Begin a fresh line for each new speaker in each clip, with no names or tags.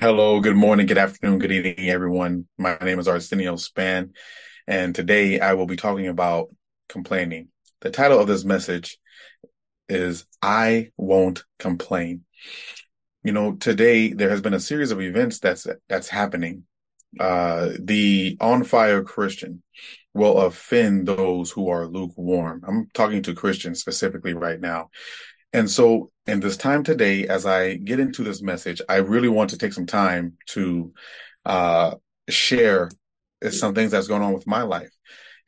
Hello, good morning, good afternoon, good evening, everyone. My name is Arsenio Spann, and today I will be talking about complaining. The title of this message is I Won't Complain. You know, today there has been a series of events that's that's happening. Uh, the on fire Christian will offend those who are lukewarm. I'm talking to Christians specifically right now. And so, in this time today, as I get into this message, I really want to take some time to uh, share some things that's going on with my life.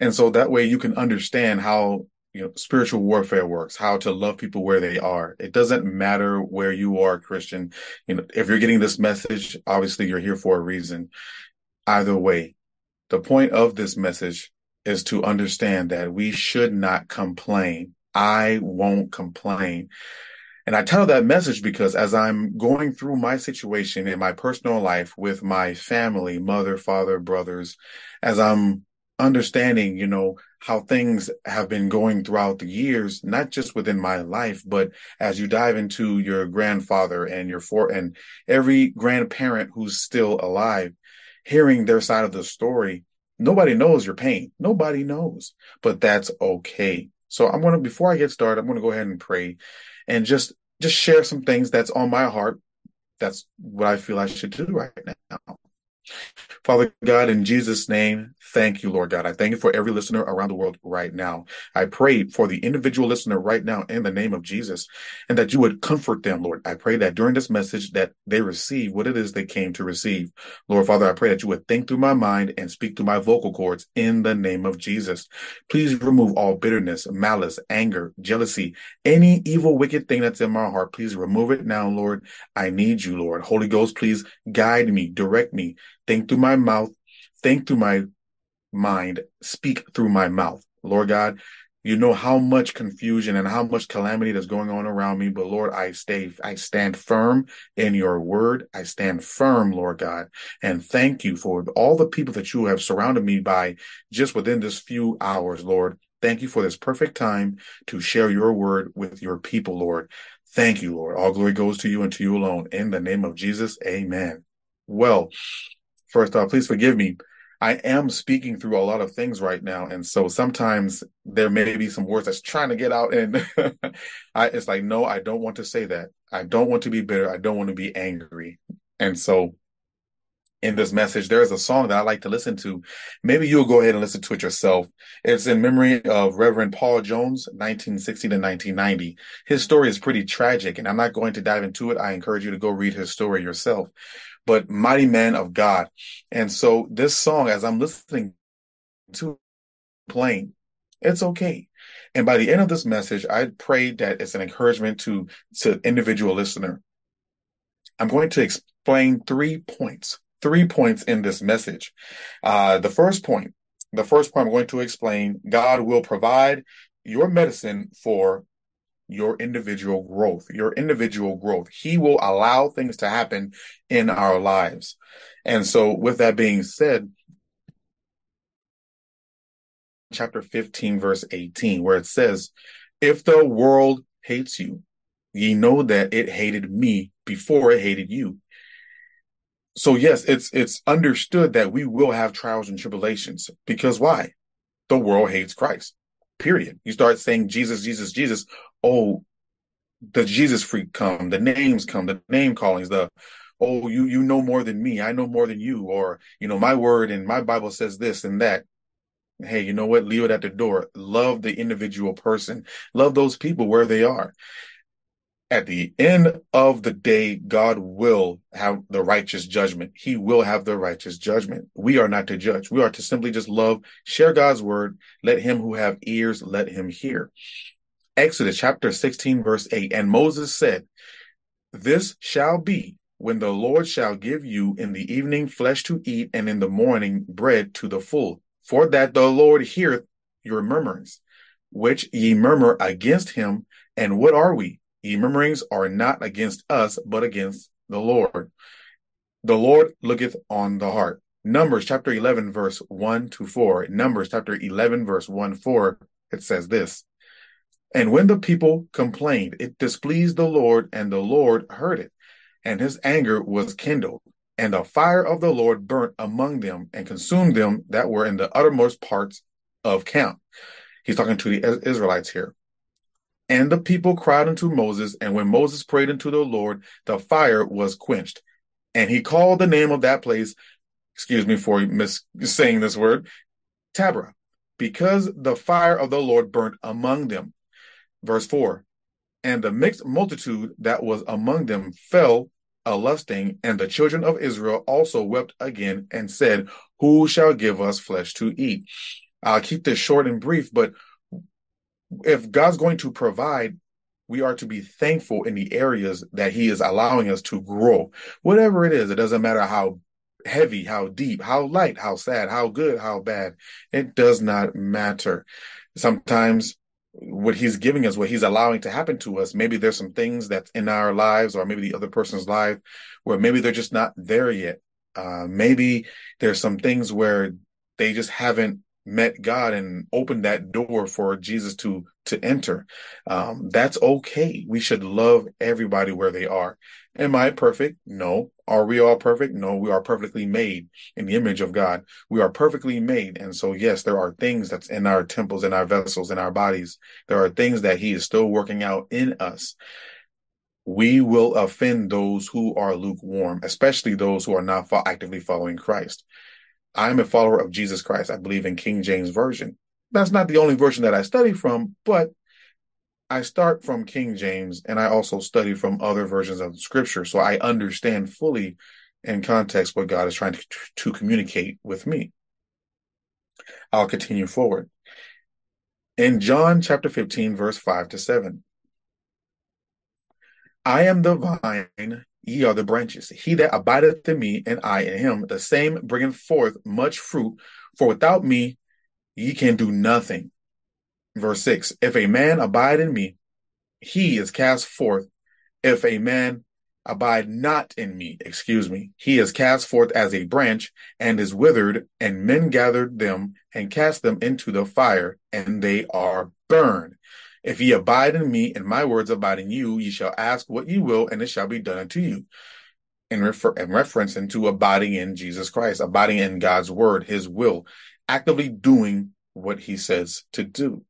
And so that way you can understand how you know spiritual warfare works, how to love people where they are. It doesn't matter where you are, Christian. You know, if you're getting this message, obviously you're here for a reason. Either way, the point of this message is to understand that we should not complain I won't complain. And I tell that message because as I'm going through my situation in my personal life with my family, mother, father, brothers, as I'm understanding, you know, how things have been going throughout the years, not just within my life, but as you dive into your grandfather and your for and every grandparent who's still alive, hearing their side of the story, nobody knows your pain. Nobody knows, but that's okay so I'm going to, before I get started, I'm going to go ahead and pray and just, just share some things that's on my heart. That's what I feel I should do right now. Father God, in Jesus' name, thank you, Lord God. I thank you for every listener around the world right now. I pray for the individual listener right now in the name of Jesus and that you would comfort them, Lord. I pray that during this message that they receive what it is they came to receive. Lord Father, I pray that you would think through my mind and speak through my vocal cords in the name of Jesus. Please remove all bitterness, malice, anger, jealousy, any evil, wicked thing that's in my heart. Please remove it now, Lord. I need you, Lord. Holy Ghost, please guide me, direct me, think through my mouth, think through my mind, speak through my mouth. Lord God, you know how much confusion and how much calamity that's going on around me, but Lord, I stay, I stand firm in your word. I stand firm, Lord God, and thank you for all the people that you have surrounded me by just within this few hours, Lord. Thank you for this perfect time to share your word with your people, Lord. Thank you, Lord. All glory goes to you and to you alone. In the name of Jesus, amen. Well, first off, please forgive me. I am speaking through a lot of things right now. And so sometimes there may be some words that's trying to get out. And I, it's like, no, I don't want to say that. I don't want to be bitter. I don't want to be angry. And so in this message, there is a song that I like to listen to. Maybe you'll go ahead and listen to it yourself. It's in memory of Reverend Paul Jones, 1960 to 1990. His story is pretty tragic, and I'm not going to dive into it. I encourage you to go read his story yourself but mighty man of God. And so this song, as I'm listening to playing, it's okay. And by the end of this message, I pray that it's an encouragement to, to individual listener. I'm going to explain three points, three points in this message. Uh, the first point, the first point I'm going to explain, God will provide your medicine for your individual growth, your individual growth. He will allow things to happen in our lives. And so, with that being said, chapter 15, verse 18, where it says, If the world hates you, ye know that it hated me before it hated you. So yes, it's it's understood that we will have trials and tribulations because why? The world hates Christ. Period. You start saying Jesus, Jesus, Jesus oh, the Jesus freak come, the names come, the name callings, the oh, you you know more than me, I know more than you, or you know, my word and my Bible says this and that. Hey, you know what? Leave it at the door. Love the individual person. Love those people where they are. At the end of the day, God will have the righteous judgment. He will have the righteous judgment. We are not to judge. We are to simply just love, share God's word. Let him who have ears, let him hear. Exodus chapter 16, verse 8. And Moses said, This shall be when the Lord shall give you in the evening flesh to eat, and in the morning bread to the full. For that the Lord heareth your murmurings, which ye murmur against him. And what are we? Ye murmurings are not against us, but against the Lord. The Lord looketh on the heart. Numbers chapter 11, verse 1 to 4. Numbers chapter 11, verse 1 4. It says this and when the people complained, it displeased the Lord, and the Lord heard it, and his anger was kindled. And the fire of the Lord burnt among them and consumed them that were in the uttermost parts of camp. He's talking to the Israelites here. And the people cried unto Moses, and when Moses prayed unto the Lord, the fire was quenched. And he called the name of that place, excuse me for mis saying this word, Taberah, because the fire of the Lord burnt among them. Verse 4 And the mixed multitude that was among them fell a lusting, and the children of Israel also wept again and said, Who shall give us flesh to eat? I'll keep this short and brief, but if God's going to provide, we are to be thankful in the areas that He is allowing us to grow. Whatever it is, it doesn't matter how heavy, how deep, how light, how sad, how good, how bad. It does not matter. Sometimes what he's giving us, what he's allowing to happen to us, maybe there's some things that's in our lives or maybe the other person's life where maybe they're just not there yet. Uh, maybe there's some things where they just haven't met God and opened that door for Jesus to to enter. Um, that's okay. We should love everybody where they are. Am I perfect? No. Are we all perfect? No, we are perfectly made in the image of God. We are perfectly made. And so, yes, there are things that's in our temples, in our vessels, in our bodies. There are things that He is still working out in us. We will offend those who are lukewarm, especially those who are not actively following Christ. I'm a follower of Jesus Christ. I believe in King James Version. That's not the only version that I study from, but I start from King James and I also study from other versions of scripture. So I understand fully in context what God is trying to, to communicate with me. I'll continue forward. In John chapter 15, verse 5 to 7, I am the vine, ye are the branches. He that abideth in me, and I in him, the same bringeth forth much fruit. For without me, ye can do nothing. Verse 6 If a man abide in me, he is cast forth. If a man abide not in me, excuse me, he is cast forth as a branch and is withered, and men gathered them and cast them into the fire, and they are burned. If ye abide in me, and my words abide in you, ye shall ask what ye will, and it shall be done unto you. In, refer- in reference into abiding in Jesus Christ, abiding in God's word, his will, actively doing what he says to do.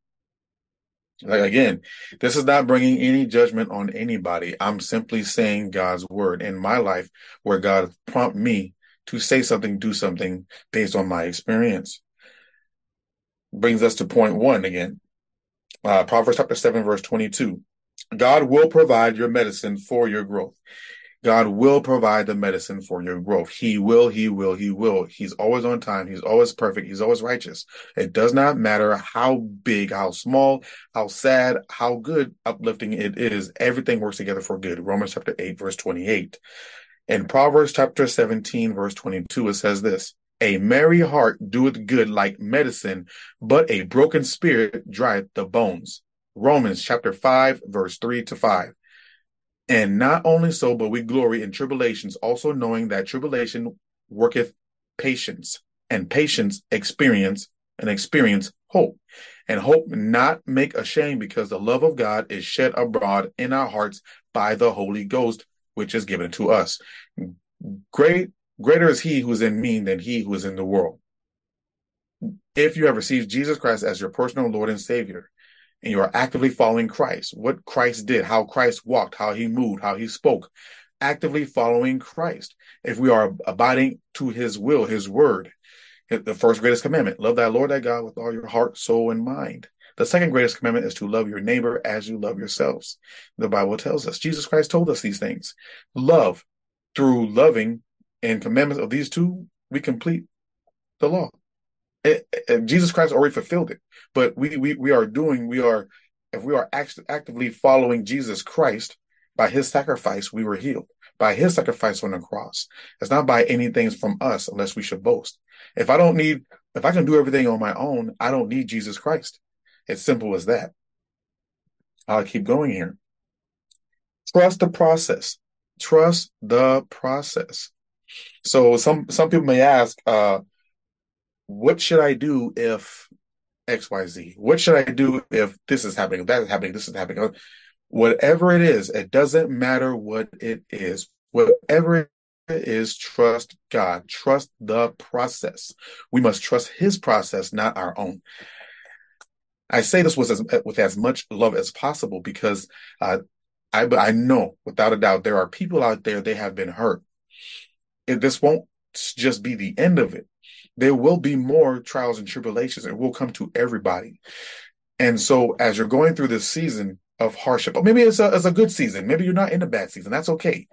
Like again, this is not bringing any judgment on anybody. I'm simply saying God's word in my life where God prompt me to say something, do something based on my experience. Brings us to point one again. Uh, Proverbs chapter 7, verse 22. God will provide your medicine for your growth. God will provide the medicine for your growth. He will, he will, he will. He's always on time. He's always perfect. He's always righteous. It does not matter how big, how small, how sad, how good, uplifting it is. Everything works together for good. Romans chapter 8, verse 28. In Proverbs chapter 17, verse 22, it says this a merry heart doeth good like medicine, but a broken spirit drieth the bones. Romans chapter 5, verse 3 to 5. And not only so, but we glory in tribulations, also knowing that tribulation worketh patience, and patience experience, and experience hope. And hope not make ashamed, because the love of God is shed abroad in our hearts by the Holy Ghost, which is given to us. Great Greater is he who is in me than he who is in the world. If you have received Jesus Christ as your personal Lord and Savior, and you are actively following Christ, what Christ did, how Christ walked, how he moved, how he spoke, actively following Christ. If we are abiding to his will, his word, the first greatest commandment, love thy Lord thy God with all your heart, soul, and mind. The second greatest commandment is to love your neighbor as you love yourselves. The Bible tells us, Jesus Christ told us these things. Love through loving and commandments of these two, we complete the law. It, it, Jesus Christ already fulfilled it, but we, we we are doing we are if we are act- actively following Jesus Christ by His sacrifice, we were healed by His sacrifice on the cross. It's not by anything from us, unless we should boast. If I don't need, if I can do everything on my own, I don't need Jesus Christ. It's simple as that. I'll keep going here. Trust the process. Trust the process. So some some people may ask, uh, what should I do if X Y Z? What should I do if this is happening? That is happening? This is happening. Whatever it is, it doesn't matter what it is. Whatever it is, trust God, trust the process. We must trust His process, not our own. I say this with as, with as much love as possible because uh, I, I know without a doubt there are people out there they have been hurt. This won't just be the end of it. There will be more trials and tribulations. It will come to everybody. And so as you're going through this season of hardship, or maybe it's a, it's a good season, maybe you're not in a bad season. That's okay.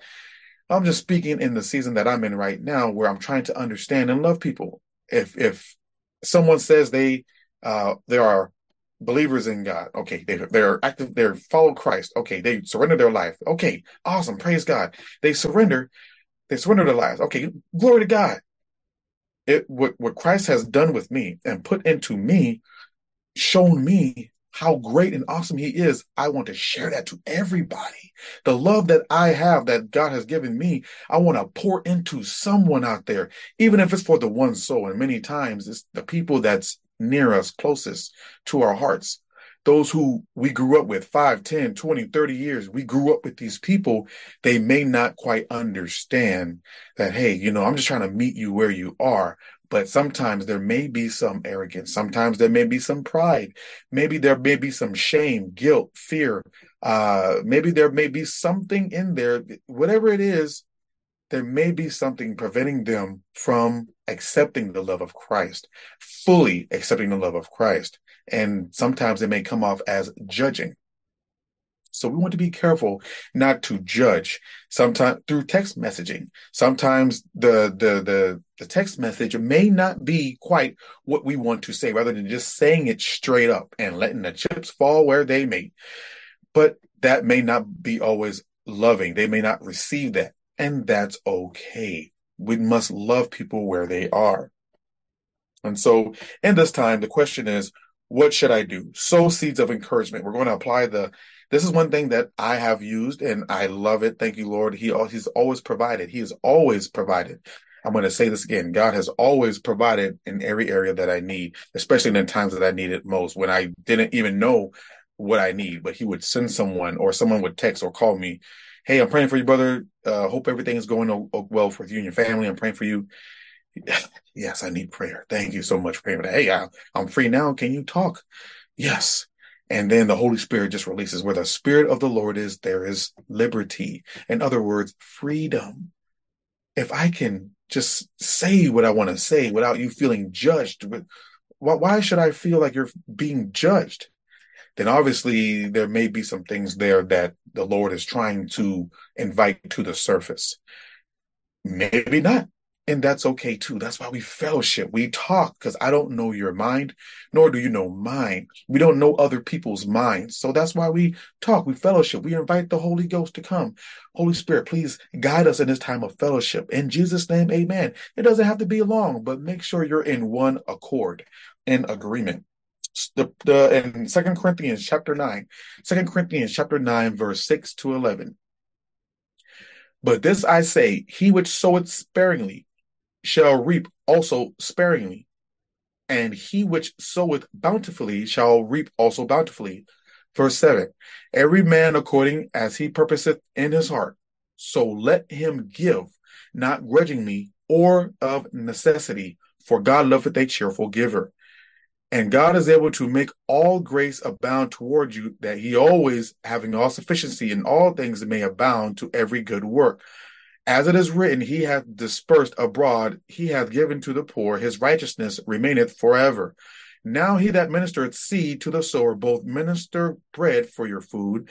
I'm just speaking in the season that I'm in right now, where I'm trying to understand and love people. If if someone says they uh, they are believers in God, okay, they they're active, they're follow Christ, okay, they surrender their life, okay, awesome, praise God. They surrender, they surrender their lives, okay, glory to God. It what what Christ has done with me and put into me, shown me how great and awesome he is, I want to share that to everybody. The love that I have that God has given me, I want to pour into someone out there, even if it's for the one soul. And many times it's the people that's near us, closest to our hearts. Those who we grew up with 5, 10, 20, 30 years, we grew up with these people. They may not quite understand that, hey, you know, I'm just trying to meet you where you are. But sometimes there may be some arrogance. Sometimes there may be some pride. Maybe there may be some shame guilt fear. Uh maybe there may be something in there. Whatever it is there may be something preventing them from accepting the love of Christ fully accepting the love of Christ and sometimes it may come off as judging so we want to be careful not to judge. Sometimes through text messaging, sometimes the, the the the text message may not be quite what we want to say, rather than just saying it straight up and letting the chips fall where they may. But that may not be always loving. They may not receive that, and that's okay. We must love people where they are. And so, in this time, the question is, what should I do? Sow seeds of encouragement. We're going to apply the this is one thing that I have used and I love it. Thank you, Lord. He he's always provided. He has always provided. I'm going to say this again. God has always provided in every area that I need, especially in the times that I need it most when I didn't even know what I need, but he would send someone or someone would text or call me. Hey, I'm praying for you, brother. Uh, hope everything is going well for you and your family. I'm praying for you. Yes, I need prayer. Thank you so much praying. Hey, I, I'm free now. Can you talk? Yes. And then the Holy Spirit just releases where the Spirit of the Lord is, there is liberty. In other words, freedom. If I can just say what I want to say without you feeling judged, why should I feel like you're being judged? Then obviously there may be some things there that the Lord is trying to invite to the surface. Maybe not. And that's okay too. That's why we fellowship. We talk because I don't know your mind, nor do you know mine. We don't know other people's minds. So that's why we talk. We fellowship. We invite the Holy Ghost to come. Holy Spirit, please guide us in this time of fellowship. In Jesus' name, amen. It doesn't have to be long, but make sure you're in one accord, in agreement. The, the in Second Corinthians chapter 9, 2 Corinthians chapter 9, verse 6 to 11. But this I say, he which soweth sparingly shall reap also sparingly, and he which soweth bountifully shall reap also bountifully. Verse 7 Every man according as he purposeth in his heart, so let him give, not grudgingly or of necessity, for God loveth a cheerful giver. And God is able to make all grace abound toward you, that he always, having all sufficiency in all things, may abound to every good work. As it is written, he hath dispersed abroad, he hath given to the poor, his righteousness remaineth forever. Now he that ministereth seed to the sower, both minister bread for your food,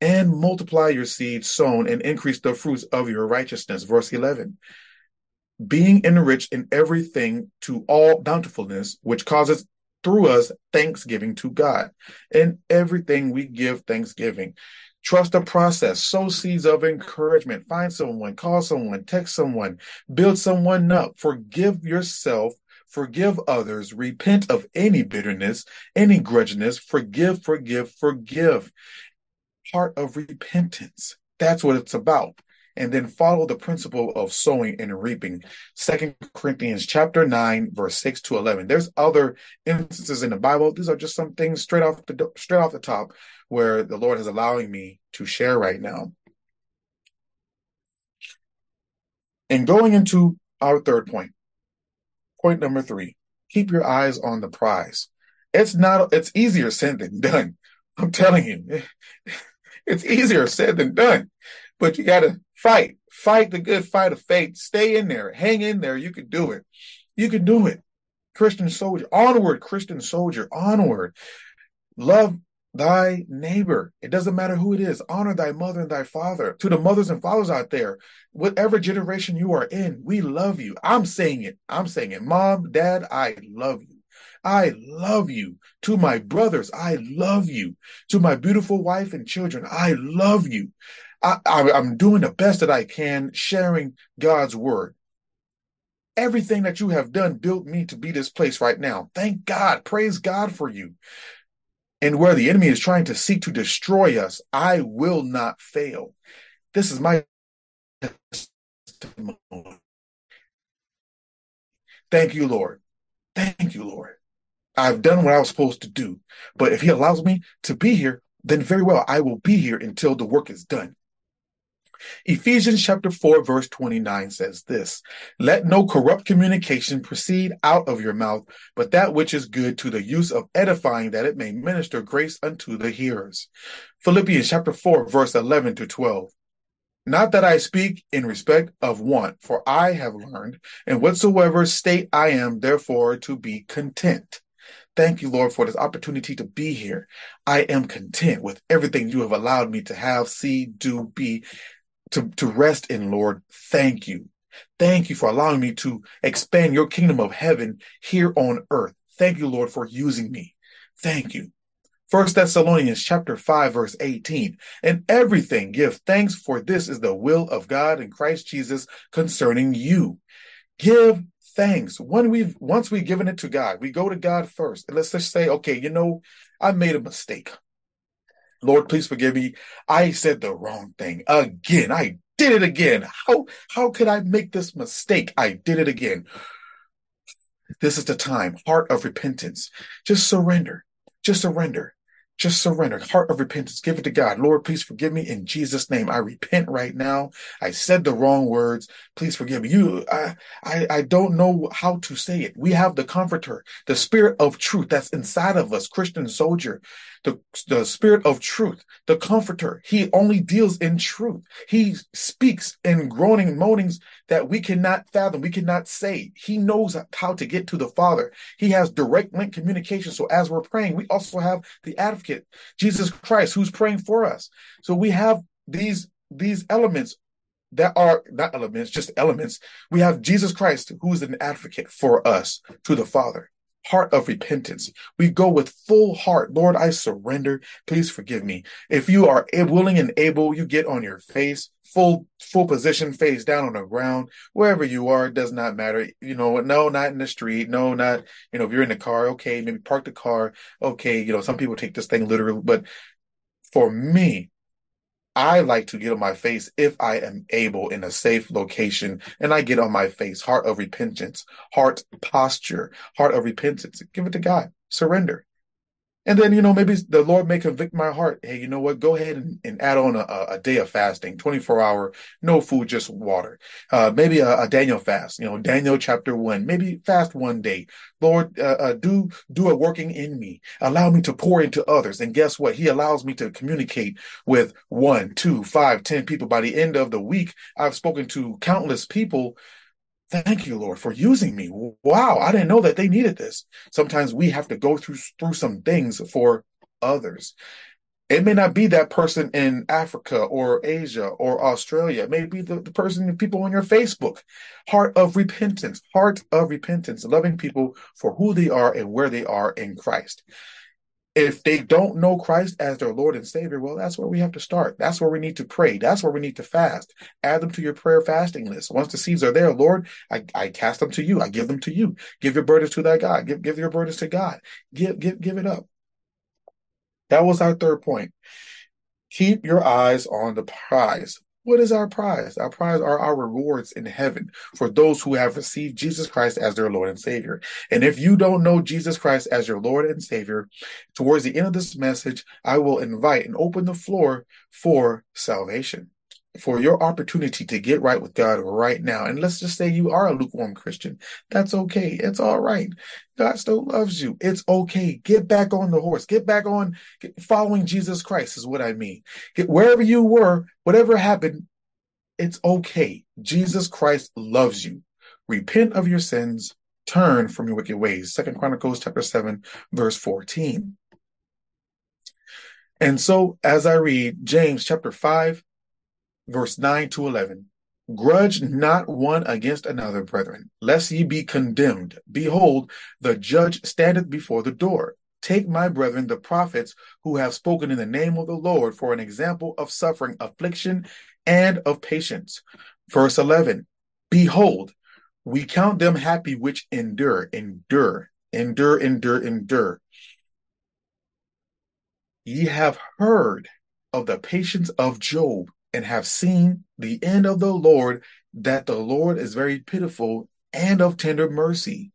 and multiply your seed sown, and increase the fruits of your righteousness. Verse 11. Being enriched in everything to all bountifulness, which causes through us thanksgiving to God. In everything we give thanksgiving. Trust the process. Sow seeds of encouragement. Find someone, call someone, text someone, build someone up. Forgive yourself. Forgive others. Repent of any bitterness, any grudginess. Forgive, forgive, forgive. Part of repentance. That's what it's about. And then follow the principle of sowing and reaping. Second Corinthians chapter 9, verse 6 to 11. There's other instances in the Bible. These are just some things straight off the straight off the top where the Lord is allowing me to share right now. And going into our third point, point number three, keep your eyes on the prize. It's not, it's easier said than done. I'm telling you, it's easier said than done, but you got to fight, fight the good fight of faith. Stay in there, hang in there. You can do it. You can do it. Christian soldier, onward, Christian soldier, onward. Love thy neighbor. It doesn't matter who it is. Honor thy mother and thy father. To the mothers and fathers out there, whatever generation you are in, we love you. I'm saying it. I'm saying it. Mom, dad, I love you. I love you. To my brothers, I love you. To my beautiful wife and children, I love you. I, I'm doing the best that I can, sharing God's word. Everything that you have done built me to be this place right now. Thank God. Praise God for you. And where the enemy is trying to seek to destroy us, I will not fail. This is my testimony. Thank you, Lord. Thank you, Lord. I've done what I was supposed to do. But if he allows me to be here, then very well, I will be here until the work is done. Ephesians chapter 4 verse 29 says this, let no corrupt communication proceed out of your mouth, but that which is good to the use of edifying that it may minister grace unto the hearers. Philippians chapter 4 verse 11 to 12. Not that I speak in respect of want, for I have learned in whatsoever state I am, therefore to be content. Thank you, Lord, for this opportunity to be here. I am content with everything you have allowed me to have, see, do, be, to, to rest in, Lord. Thank you. Thank you for allowing me to expand your kingdom of heaven here on earth. Thank you, Lord, for using me. Thank you. First Thessalonians chapter 5 verse 18. And everything give thanks for this is the will of God in Christ Jesus concerning you. Give thanks. When we've once we've given it to God, we go to God first. And let's just say, okay, you know, I made a mistake. Lord, please forgive me. I said the wrong thing again. I did it again. How how could I make this mistake? I did it again. This is the time. Heart of repentance. Just surrender. Just surrender. Just surrender. Heart of repentance. Give it to God. Lord, please forgive me in Jesus' name. I repent right now. I said the wrong words. Please forgive me. You, I, I, I don't know how to say it. We have the comforter, the spirit of truth that's inside of us, Christian soldier the, the spirit of truth, the comforter. He only deals in truth. He speaks in groaning moanings that we cannot fathom, we cannot say. He knows how to get to the Father. He has direct link communication. So as we're praying, we also have the advocate, Jesus Christ, who's praying for us. So we have these these elements that are not elements, just elements. We have Jesus Christ, who is an advocate for us to the Father heart of repentance. We go with full heart. Lord, I surrender. Please forgive me. If you are willing and able, you get on your face, full full position, face down on the ground, wherever you are, it does not matter. You know, no, not in the street. No, not, you know, if you're in the car, okay, maybe park the car. Okay, you know, some people take this thing literally, but for me, I like to get on my face if I am able in a safe location and I get on my face, heart of repentance, heart posture, heart of repentance. Give it to God. Surrender. And then, you know, maybe the Lord may convict my heart. Hey, you know what? Go ahead and, and add on a, a, day of fasting, 24 hour, no food, just water. Uh, maybe a, a, Daniel fast, you know, Daniel chapter one, maybe fast one day. Lord, uh, uh, do, do a working in me. Allow me to pour into others. And guess what? He allows me to communicate with one, two, five, ten people. By the end of the week, I've spoken to countless people Thank you, Lord, for using me. Wow, I didn't know that they needed this. Sometimes we have to go through through some things for others. It may not be that person in Africa or Asia or Australia. It may be the, the person, the people on your Facebook. Heart of repentance, heart of repentance, loving people for who they are and where they are in Christ if they don't know Christ as their Lord and Savior, well, that's where we have to start. That's where we need to pray. That's where we need to fast. Add them to your prayer fasting list. Once the seeds are there, Lord, I, I cast them to you. I give them to you. Give your burdens to that God. Give, give your burdens to God. Give, give, give it up. That was our third point. Keep your eyes on the prize. What is our prize? Our prize are our rewards in heaven for those who have received Jesus Christ as their Lord and Savior. And if you don't know Jesus Christ as your Lord and Savior, towards the end of this message, I will invite and open the floor for salvation. For your opportunity to get right with God right now. And let's just say you are a lukewarm Christian. That's okay. It's all right. God still loves you. It's okay. Get back on the horse. Get back on following Jesus Christ is what I mean. Get, wherever you were, whatever happened, it's okay. Jesus Christ loves you. Repent of your sins. Turn from your wicked ways. Second Chronicles chapter 7, verse 14. And so as I read James chapter 5, verse 9 to 11. Grudge not one against another, brethren, lest ye be condemned. Behold, the judge standeth before the door. Take my brethren, the prophets, who have spoken in the name of the Lord, for an example of suffering, affliction, and of patience. Verse 11 Behold, we count them happy which endure, endure, endure, endure, endure. Ye have heard of the patience of Job and have seen the end of the Lord, that the Lord is very pitiful and of tender mercy,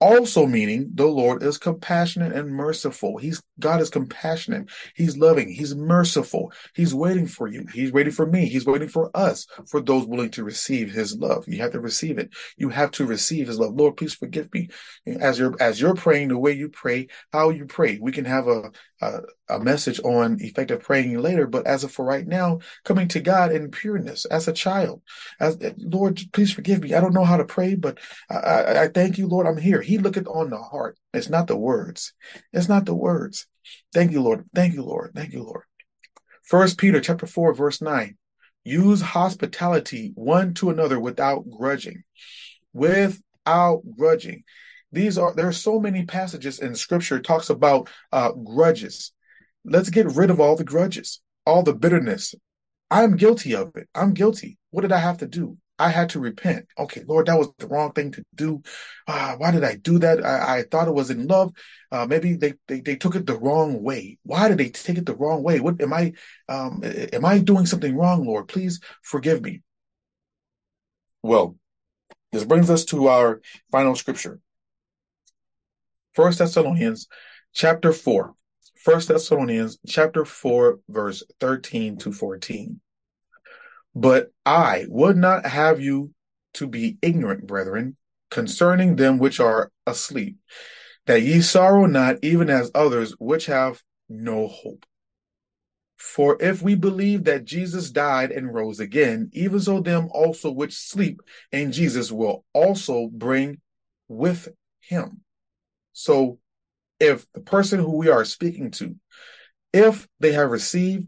also meaning the Lord is compassionate and merciful. He's God is compassionate. He's loving. He's merciful. He's waiting for you. He's waiting for me. He's waiting for us, for those willing to receive his love. You have to receive it. You have to receive his love. Lord, please forgive me. As you're as you're praying the way you pray, how you pray. We can have a a, a message on effective praying later, but as of for right now, coming to God in pureness as a child. As eh, Lord, please forgive me. I don't know how to pray, but I, I, I thank you, Lord. I'm here. He looketh on the heart. It's not the words. It's not the words. Thank you, Lord. Thank you, Lord. Thank you, Lord. First Peter chapter 4, verse 9. Use hospitality one to another without grudging. Without grudging. These are there are so many passages in scripture talks about uh, grudges. Let's get rid of all the grudges, all the bitterness. I'm guilty of it. I'm guilty. What did I have to do? I had to repent. Okay, Lord, that was the wrong thing to do. Uh, why did I do that? I, I thought it was in love. Uh, maybe they, they, they took it the wrong way. Why did they take it the wrong way? What am I um, am I doing something wrong, Lord? Please forgive me. Well, this brings us to our final scripture. First Thessalonians chapter 4. First Thessalonians chapter 4 verse 13 to 14. But I would not have you to be ignorant, brethren, concerning them which are asleep, that ye sorrow not, even as others which have no hope. For if we believe that Jesus died and rose again, even so them also which sleep in Jesus will also bring with him. So if the person who we are speaking to, if they have received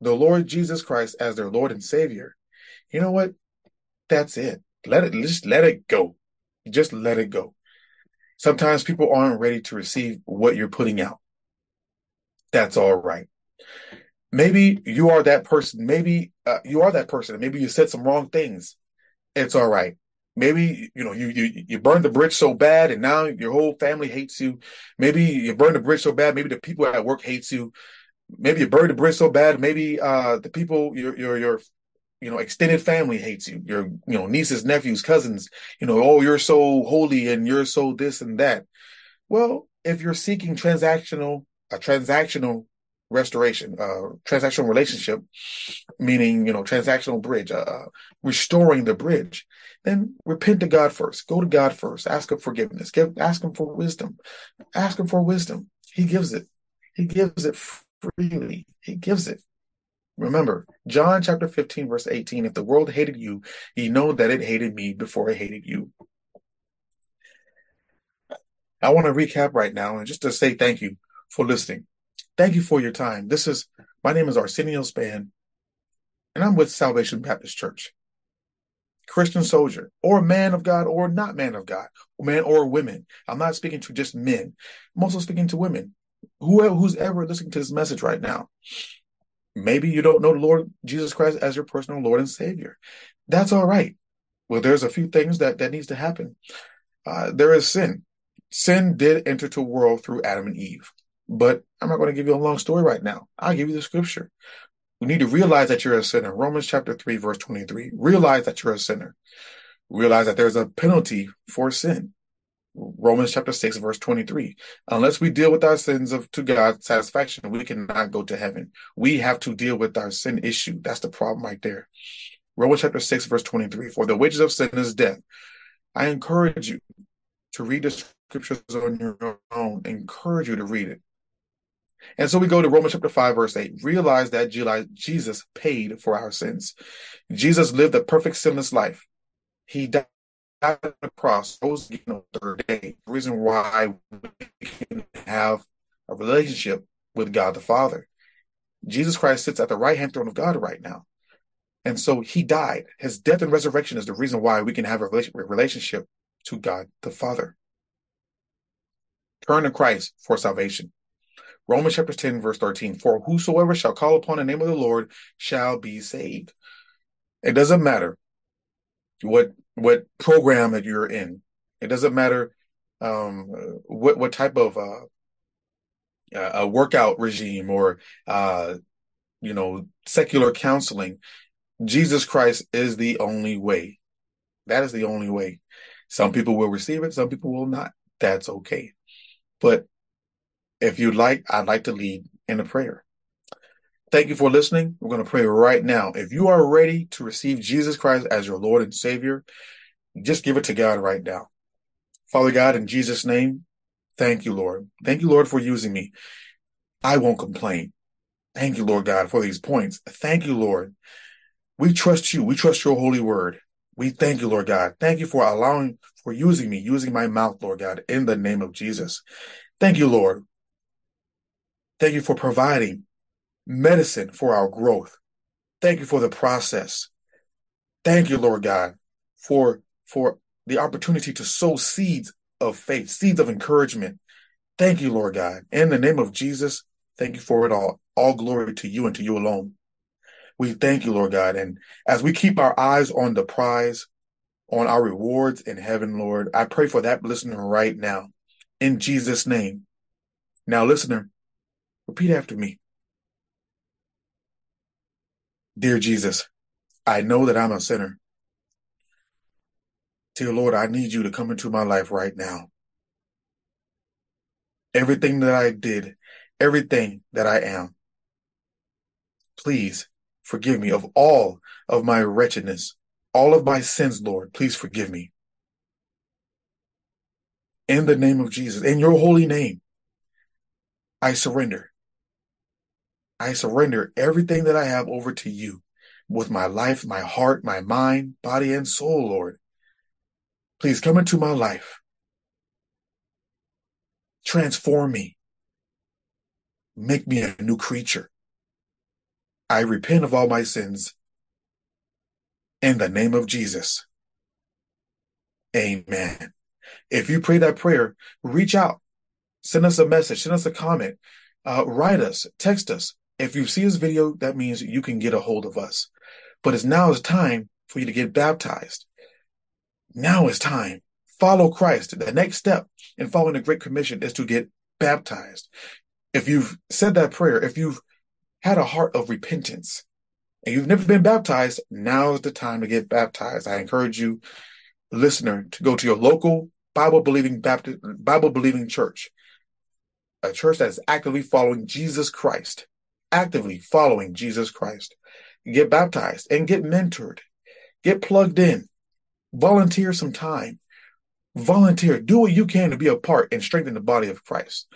the Lord Jesus Christ as their Lord and Savior, you know what? That's it. Let it just let it go. Just let it go. Sometimes people aren't ready to receive what you're putting out. That's all right. Maybe you are that person. Maybe uh, you are that person. Maybe you said some wrong things. It's all right. Maybe you know you you you burned the bridge so bad, and now your whole family hates you. Maybe you burned the bridge so bad. Maybe the people at work hates you maybe you burned the bridge so bad, maybe uh, the people your your your you know extended family hates you, your you know nieces, nephews, cousins, you know, oh you're so holy and you're so this and that. Well, if you're seeking transactional a transactional restoration, uh, transactional relationship, meaning you know transactional bridge, uh, uh, restoring the bridge, then repent to God first. Go to God first. Ask Him forgiveness. Give, ask Him for wisdom. Ask Him for wisdom. He gives it. He gives it freely. He gives it. Remember, John chapter 15, verse 18 if the world hated you, ye know that it hated me before it hated you. I want to recap right now and just to say thank you for listening. Thank you for your time. This is my name is Arsenio Spann, and I'm with Salvation Baptist Church. Christian soldier, or man of God, or not man of God, man or women. I'm not speaking to just men. I'm also speaking to women whoever who's ever listening to this message right now, maybe you don't know the Lord Jesus Christ as your personal Lord and Savior. That's all right. Well, there's a few things that that needs to happen. Uh, there is sin. Sin did enter to world through Adam and Eve. But I'm not going to give you a long story right now. I'll give you the scripture. We need to realize that you're a sinner. Romans chapter 3, verse 23. Realize that you're a sinner. Realize that there's a penalty for sin. Romans chapter 6, verse 23. Unless we deal with our sins of to God's satisfaction, we cannot go to heaven. We have to deal with our sin issue. That's the problem right there. Romans chapter 6, verse 23. For the wages of sin is death. I encourage you to read the scriptures on your own. I encourage you to read it. And so we go to Romans chapter 5, verse 8. Realize that Jesus paid for our sins. Jesus lived a perfect sinless life. He died on the cross, rose again on the third day. The reason why we can have a relationship with God the Father. Jesus Christ sits at the right hand throne of God right now. And so he died. His death and resurrection is the reason why we can have a relationship to God the Father. Turn to Christ for salvation. Romans chapter 10, verse 13. For whosoever shall call upon the name of the Lord shall be saved. It doesn't matter what what program that you're in. It doesn't matter um, what what type of uh, a workout regime or uh, you know secular counseling. Jesus Christ is the only way. That is the only way. Some people will receive it, some people will not. That's okay. But if you'd like, I'd like to lead in a prayer. Thank you for listening. We're going to pray right now. If you are ready to receive Jesus Christ as your Lord and Savior, just give it to God right now. Father God, in Jesus' name, thank you, Lord. Thank you, Lord, for using me. I won't complain. Thank you, Lord God, for these points. Thank you, Lord. We trust you. We trust your holy word. We thank you, Lord God. Thank you for allowing, for using me, using my mouth, Lord God, in the name of Jesus. Thank you, Lord. Thank you for providing medicine for our growth. Thank you for the process. Thank you, Lord God, for, for the opportunity to sow seeds of faith, seeds of encouragement. Thank you, Lord God. In the name of Jesus, thank you for it all. All glory to you and to you alone. We thank you, Lord God. And as we keep our eyes on the prize, on our rewards in heaven, Lord, I pray for that listener right now in Jesus' name. Now, listener, repeat after me. Dear Jesus, I know that I'm a sinner. Dear Lord, I need you to come into my life right now. Everything that I did, everything that I am, please forgive me of all of my wretchedness, all of my sins, Lord. Please forgive me. In the name of Jesus, in your holy name, I surrender. I surrender everything that I have over to you with my life, my heart, my mind, body, and soul, Lord. Please come into my life. Transform me. Make me a new creature. I repent of all my sins. In the name of Jesus. Amen. If you pray that prayer, reach out, send us a message, send us a comment, uh, write us, text us. If you see this video, that means you can get a hold of us. But it's now is time for you to get baptized. Now is time. Follow Christ. The next step in following the Great Commission is to get baptized. If you've said that prayer, if you've had a heart of repentance and you've never been baptized, now is the time to get baptized. I encourage you, listener, to go to your local Bible believing Baptist Bible believing church, a church that is actively following Jesus Christ actively following Jesus Christ. Get baptized and get mentored. Get plugged in. Volunteer some time. Volunteer. Do what you can to be a part and strengthen the body of Christ.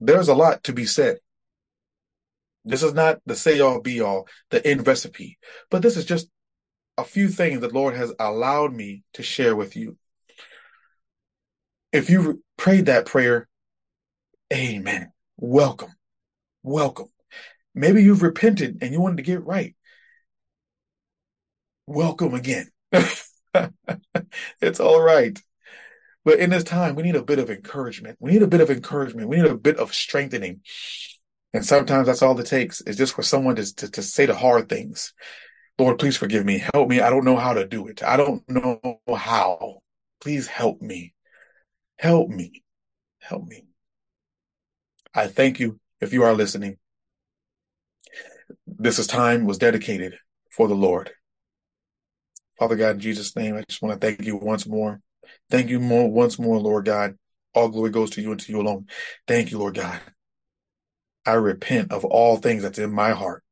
There's a lot to be said. This is not the say all be all, the end recipe, but this is just a few things the Lord has allowed me to share with you. If you prayed that prayer, amen welcome. Welcome. Maybe you've repented and you wanted to get right. Welcome again. it's all right. But in this time, we need a bit of encouragement. We need a bit of encouragement. We need a bit of strengthening. And sometimes that's all it takes is just for someone to, to, to say the hard things. Lord, please forgive me. Help me. I don't know how to do it. I don't know how. Please help me. Help me. Help me. I thank you if you are listening. This is time was dedicated for the Lord. Father God, in Jesus' name, I just want to thank you once more. Thank you more once more, Lord God. All glory goes to you and to you alone. Thank you, Lord God. I repent of all things that's in my heart.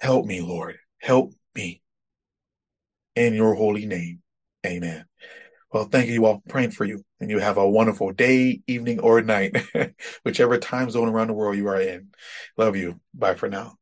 Help me, Lord. Help me. In your holy name. Amen. Well, thank you all praying for you. And you have a wonderful day, evening, or night, whichever time zone around the world you are in. Love you. Bye for now.